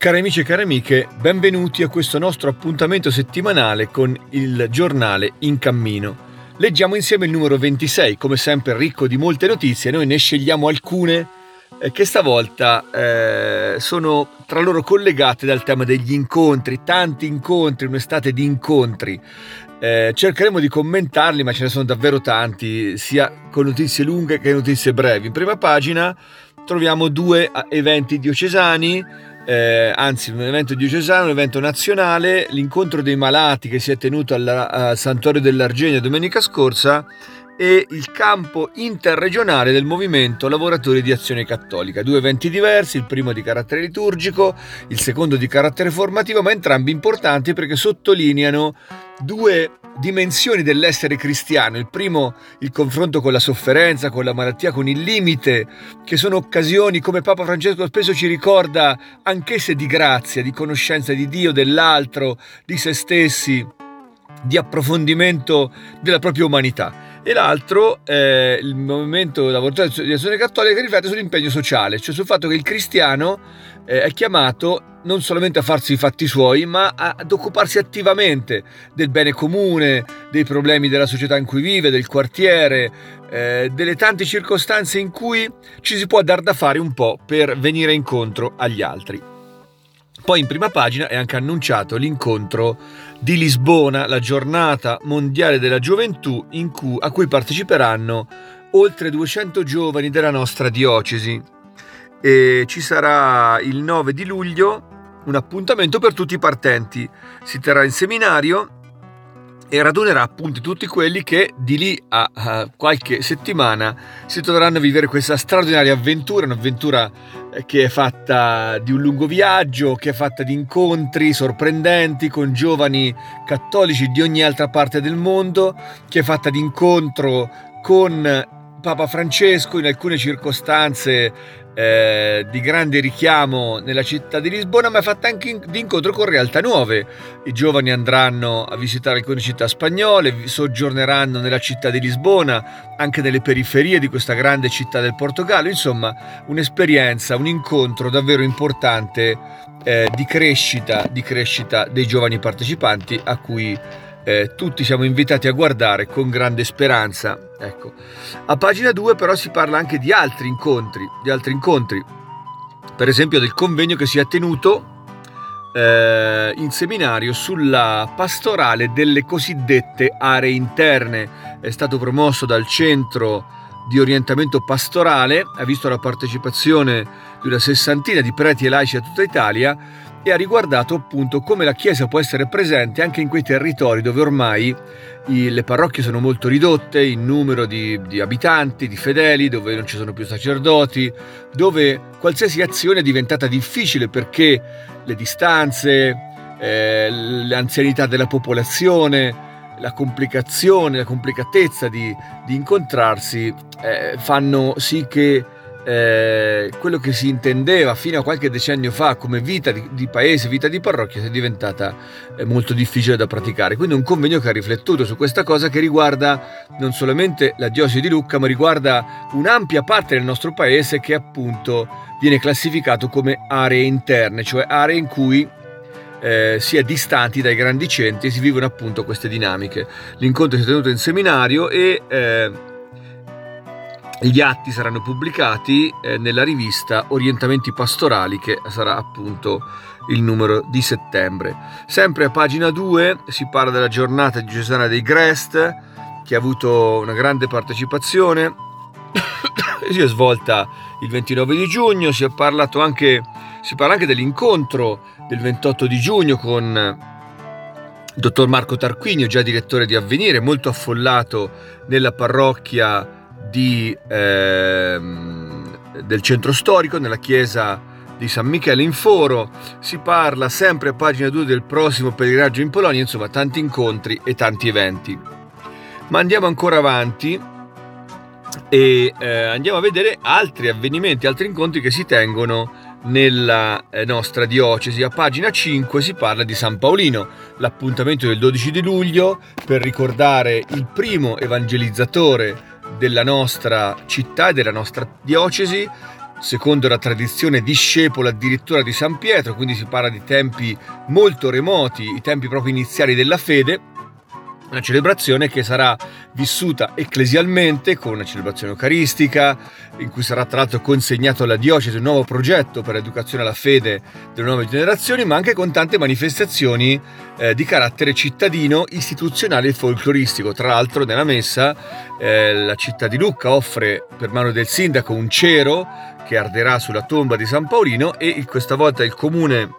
Cari amici e cari amiche, benvenuti a questo nostro appuntamento settimanale con il giornale In Cammino. Leggiamo insieme il numero 26, come sempre ricco di molte notizie, noi ne scegliamo alcune eh, che stavolta eh, sono tra loro collegate dal tema degli incontri, tanti incontri, un'estate di incontri. Eh, cercheremo di commentarli, ma ce ne sono davvero tanti, sia con notizie lunghe che notizie brevi. In prima pagina troviamo due eh, eventi diocesani eh, anzi un evento diocesano, un evento nazionale, l'incontro dei malati che si è tenuto al Santuario dell'Argenio domenica scorsa e il campo interregionale del movimento Lavoratori di Azione Cattolica. Due eventi diversi, il primo di carattere liturgico, il secondo di carattere formativo, ma entrambi importanti perché sottolineano due dimensioni dell'essere cristiano. Il primo, il confronto con la sofferenza, con la malattia, con il limite, che sono occasioni, come Papa Francesco spesso ci ricorda, anch'esse di grazia, di conoscenza di Dio, dell'altro, di se stessi, di approfondimento della propria umanità e l'altro è il movimento lavoratori di azione cattolica che riflette sull'impegno sociale, cioè sul fatto che il cristiano è chiamato non solamente a farsi i fatti suoi, ma ad occuparsi attivamente del bene comune, dei problemi della società in cui vive, del quartiere, eh, delle tante circostanze in cui ci si può dar da fare un po' per venire incontro agli altri. Poi in prima pagina è anche annunciato l'incontro di Lisbona, la giornata mondiale della gioventù cui, a cui parteciperanno oltre 200 giovani della nostra diocesi. E ci sarà il 9 di luglio un appuntamento per tutti i partenti. Si terrà in seminario e radunerà appunto tutti quelli che di lì a, qualche settimana si troveranno a vivere questa straordinaria avventura, un'avventura eh, che è fatta di un lungo viaggio, che è fatta di incontri sorprendenti con giovani cattolici di ogni altra parte del mondo, che è fatta di incontro con Papa Francesco in alcune circostanze eh, di grande richiamo nella città di Lisbona, ma è fatta anche in, di incontro con realtà nuove. I giovani andranno a visitare alcune città spagnole, soggiorneranno nella città di Lisbona, anche nelle periferie di questa grande città del Portogallo. Insomma, un'esperienza, un incontro davvero importante eh, di crescita, di crescita dei giovani partecipanti a cui eh, tutti siamo invitati a guardare con grande speranza. Ecco. A pagina 2 però si parla anche di altri incontri, di altri incontri. Per esempio del convegno che si è tenuto eh, in seminario sulla pastorale delle cosiddette aree interne. È stato promosso dal centro di orientamento pastorale, ha visto la partecipazione di una sessantina di preti e laici da tutta Italia e ha riguardato appunto come la Chiesa può essere presente anche in quei territori dove ormai le parrocchie sono molto ridotte in numero di, di, abitanti, di fedeli, dove non ci sono più sacerdoti, dove qualsiasi azione è diventata difficile perché le distanze, eh, l'anzianità della popolazione, la complicazione, la complicatezza di, di incontrarsi eh, fanno sì che eh, quello che si intendeva fino a qualche decennio fa come vita di, di paese, vita di parrocchia, è diventata eh, molto difficile da praticare. Quindi un convegno che ha riflettuto su questa cosa che riguarda non solamente la diocesi di Lucca, ma riguarda un'ampia parte del nostro paese che appunto viene classificato come aree interne, cioè aree in cui eh, si è distanti dai grandi centri e si vivono appunto queste dinamiche. L'incontro si è tenuto in seminario e eh, gli atti saranno pubblicati eh, nella rivista Orientamenti Pastorali che sarà appunto il numero di settembre. Sempre a pagina 2 si parla della giornata diocesana dei Grest che ha avuto una grande partecipazione si è svolta il 29 di giugno, si, anche, si parla anche dell'incontro del 28 di giugno con il dottor Marco Tarquinio, già direttore di Avvenire, molto affollato nella parrocchia di, ehm, del centro storico, nella chiesa di San Michele in Foro. Si parla sempre a pagina 2 del prossimo pellegrinaggio in Polonia, insomma tanti incontri e tanti eventi. Ma andiamo ancora avanti e eh, andiamo a vedere altri avvenimenti, altri incontri che si tengono nella eh, nostra diocesi. A pagina 5 si parla di San Paolino, l'appuntamento del 12 di luglio per ricordare il primo evangelizzatore della nostra città e della nostra diocesi, secondo la tradizione discepolo addirittura di San Pietro, quindi si parla di tempi molto remoti, i tempi proprio iniziali della fede una celebrazione che sarà vissuta ecclesialmente con una celebrazione eucaristica, in cui sarà tra l'altro consegnato alla diocesi un nuovo progetto per l'educazione alla fede delle nuove generazioni, ma anche con tante manifestazioni eh, di carattere cittadino, istituzionale e folcloristico. Tra l'altro nella messa eh, la città di Lucca offre per mano del sindaco un cero che arderà sulla tomba di San Paolino e questa volta il comune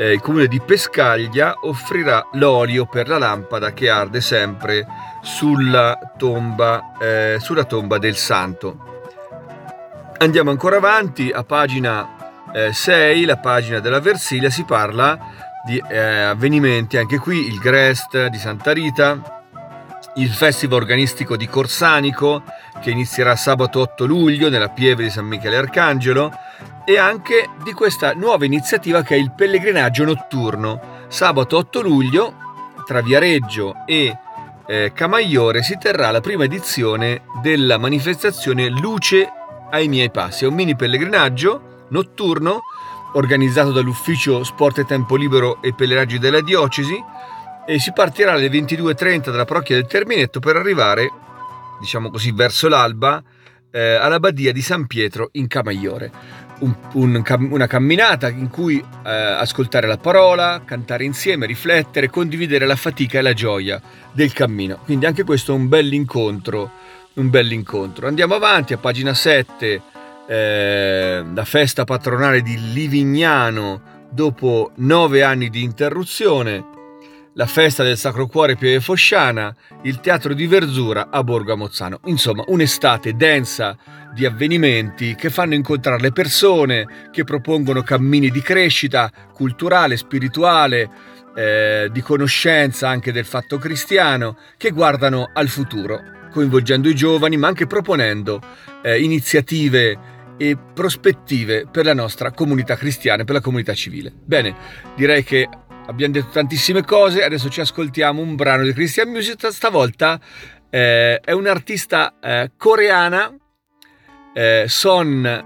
eh, il comune di Pescaglia offrirà l'olio per la lampada che arde sempre sulla tomba, eh, sulla tomba del santo. Andiamo ancora avanti, a pagina 6, eh, la pagina della Versilia, si parla di eh, avvenimenti, anche qui il Grest di Santa Rita, il Festival Organistico di Corsanico, che inizierà sabato 8 luglio nella Pieve di San Michele Arcangelo, e anche di questa nuova iniziativa che è il pellegrinaggio notturno. Sabato 8 luglio, tra Viareggio e eh, Camaiore, si terrà la prima edizione della manifestazione Luce ai miei passi. È un mini pellegrinaggio notturno organizzato dall'ufficio Sport e Tempo Libero e Pellegrinaggi della Diocesi e si partirà alle 22.30 dalla parrocchia del Terminetto per arrivare, diciamo così, verso l'alba eh, all'abbadia di San Pietro in Camaiore un, un, una camminata in cui eh, ascoltare la parola, cantare insieme, riflettere, condividere la fatica e la gioia del cammino. Quindi anche questo è un bell'incontro, un bell'incontro. Andiamo avanti a pagina 7, eh, la festa patronale di Livignano dopo nove anni di interruzione la festa del Sacro Cuore Pieve Fosciana, il teatro di Verzura a Borgo Amozzano. Insomma, un'estate densa di avvenimenti che fanno incontrare le persone, che propongono cammini di crescita culturale, spirituale, eh, di conoscenza anche del fatto cristiano, che guardano al futuro, coinvolgendo i giovani, ma anche proponendo eh, iniziative e prospettive per la nostra comunità cristiana, per la comunità civile. Bene, direi che abbiamo detto tantissime cose, adesso ci ascoltiamo un brano di Christian Music, stavolta eh, è un'artista eh, coreana, eh, Son,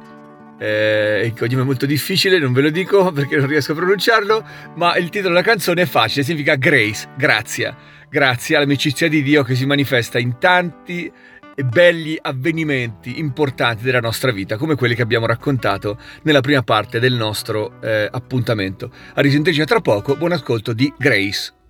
eh, il cognome è molto difficile, non ve lo dico perché non riesco a pronunciarlo, ma il titolo della canzone è facile, significa Grace, grazia, grazie all'amicizia di Dio che si manifesta in tanti e belli avvenimenti importanti della nostra vita, come quelli che abbiamo raccontato nella prima parte del nostro eh, appuntamento. A risentirci tra poco, buon ascolto di Grace.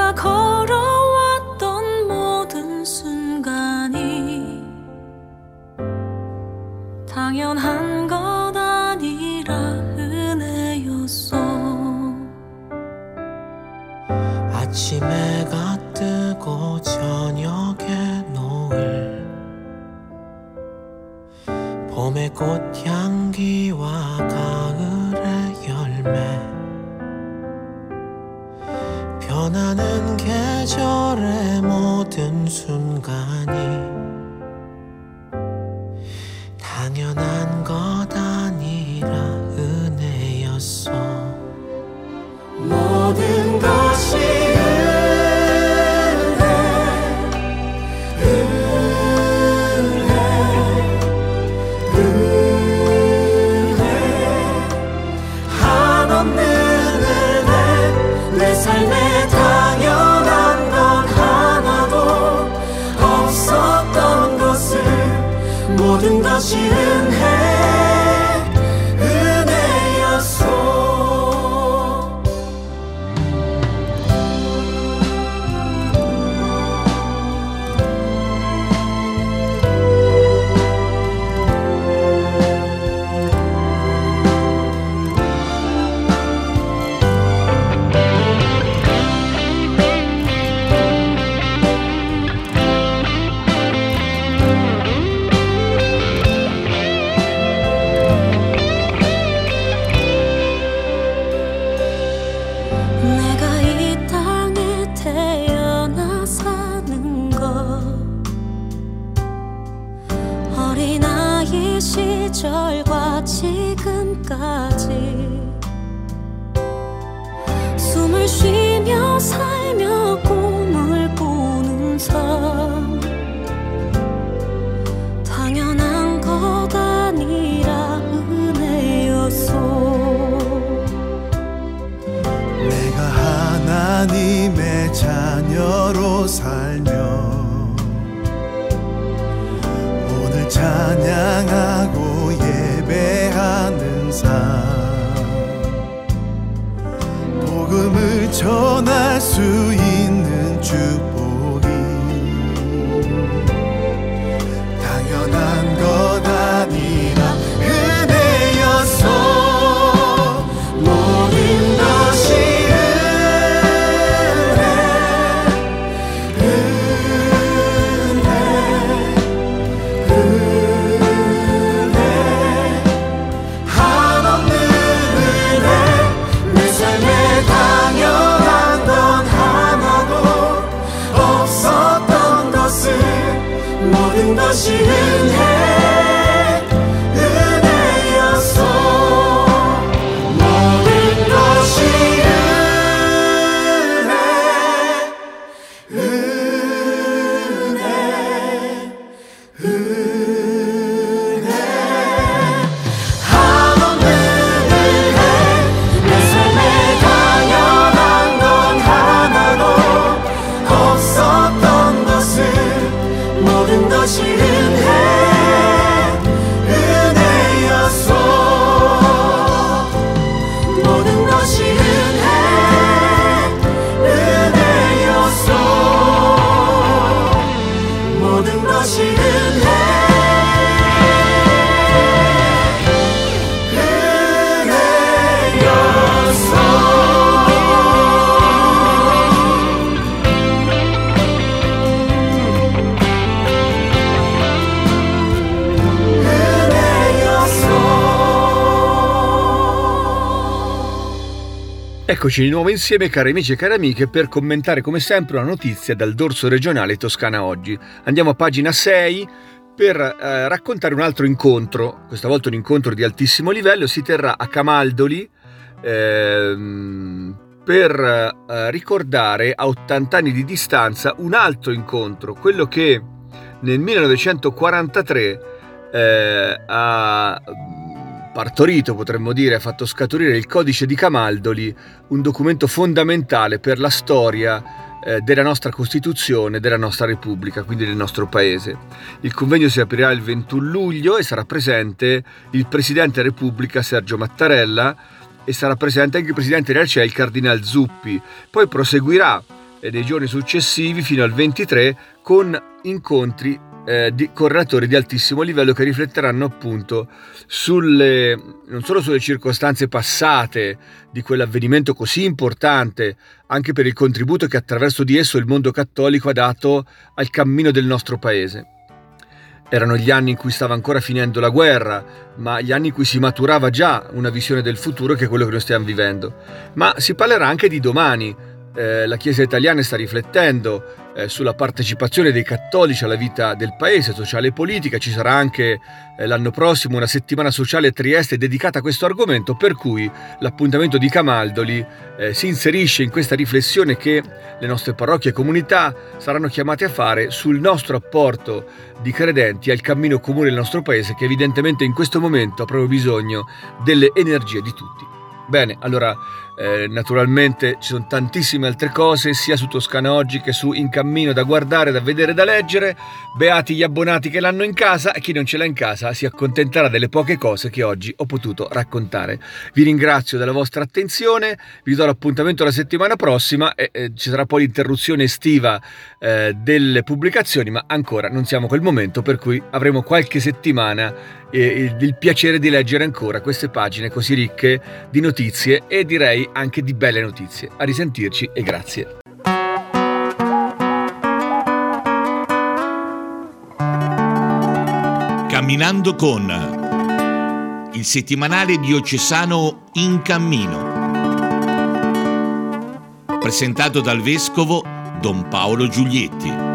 내가 걸어왔던 모든 순간이 당연한 것 아니라 은혜였어. 아침에 가 뜨고 저녁에 노을 봄의 꽃향기와 변하는 계절의 모든 순간이 당연한 것 아니라 은혜였어. 모든 것이 모든 것이 은혜 and 하나님의 자녀로 살며 오늘 찬양하고 예배하는 삶 복음을 전할 수 있는 축복 是云海。Eccoci di nuovo insieme, cari amici e cari amiche, per commentare come sempre una notizia dal dorso regionale Toscana oggi. Andiamo a pagina 6 per eh, raccontare un altro incontro, questa volta un incontro di altissimo livello, si terrà a Camaldoli ehm, per eh, ricordare a 80 anni di distanza un altro incontro, quello che nel 1943 eh, ha partorito, potremmo dire, ha fatto scaturire il codice di Camaldoli, un documento fondamentale per la storia eh, della nostra Costituzione, della nostra Repubblica, quindi del nostro Paese. Il convegno si aprirà il 21 luglio e sarà presente il Presidente della Repubblica Sergio Mattarella e sarà presente anche il Presidente della CEA, il Cardinal Zuppi. Poi proseguirà eh, nei giorni successivi fino al 23 con incontri eh, di, con relatori di altissimo livello che rifletteranno appunto sulle, non solo sulle circostanze passate di quell'avvenimento così importante, anche per il contributo che attraverso di esso il mondo cattolico ha dato al cammino del nostro paese. Erano gli anni in cui stava ancora finendo la guerra, ma gli anni in cui si maturava già una visione del futuro che è quello che noi stiamo vivendo. Ma si parlerà anche di domani. Eh, la Chiesa italiana sta riflettendo eh, sulla partecipazione dei cattolici alla vita del paese, sociale e politica. Ci sarà anche eh, l'anno prossimo una settimana sociale a Trieste dedicata a questo argomento, per cui l'appuntamento di Camaldoli eh, si inserisce in questa riflessione che le nostre parrocchie e comunità saranno chiamate a fare sul nostro apporto di credenti al cammino comune del nostro paese che evidentemente in questo momento ha proprio bisogno delle energie di tutti. Bene, allora eh, naturalmente ci sono tantissime altre cose sia su Toscana Oggi che su In Cammino da guardare, da vedere, da leggere. Beati gli abbonati che l'hanno in casa e chi non ce l'ha in casa si accontenterà delle poche cose che oggi ho potuto raccontare. Vi ringrazio della vostra attenzione, vi do l'appuntamento la settimana prossima e eh, ci sarà poi l'interruzione estiva eh, delle pubblicazioni, ma ancora non siamo quel momento per cui avremo qualche settimana e il piacere di leggere ancora queste pagine così ricche di notizie e direi anche di belle notizie. A risentirci e grazie. Camminando con il settimanale diocesano In Cammino. Presentato dal vescovo Don Paolo Giulietti.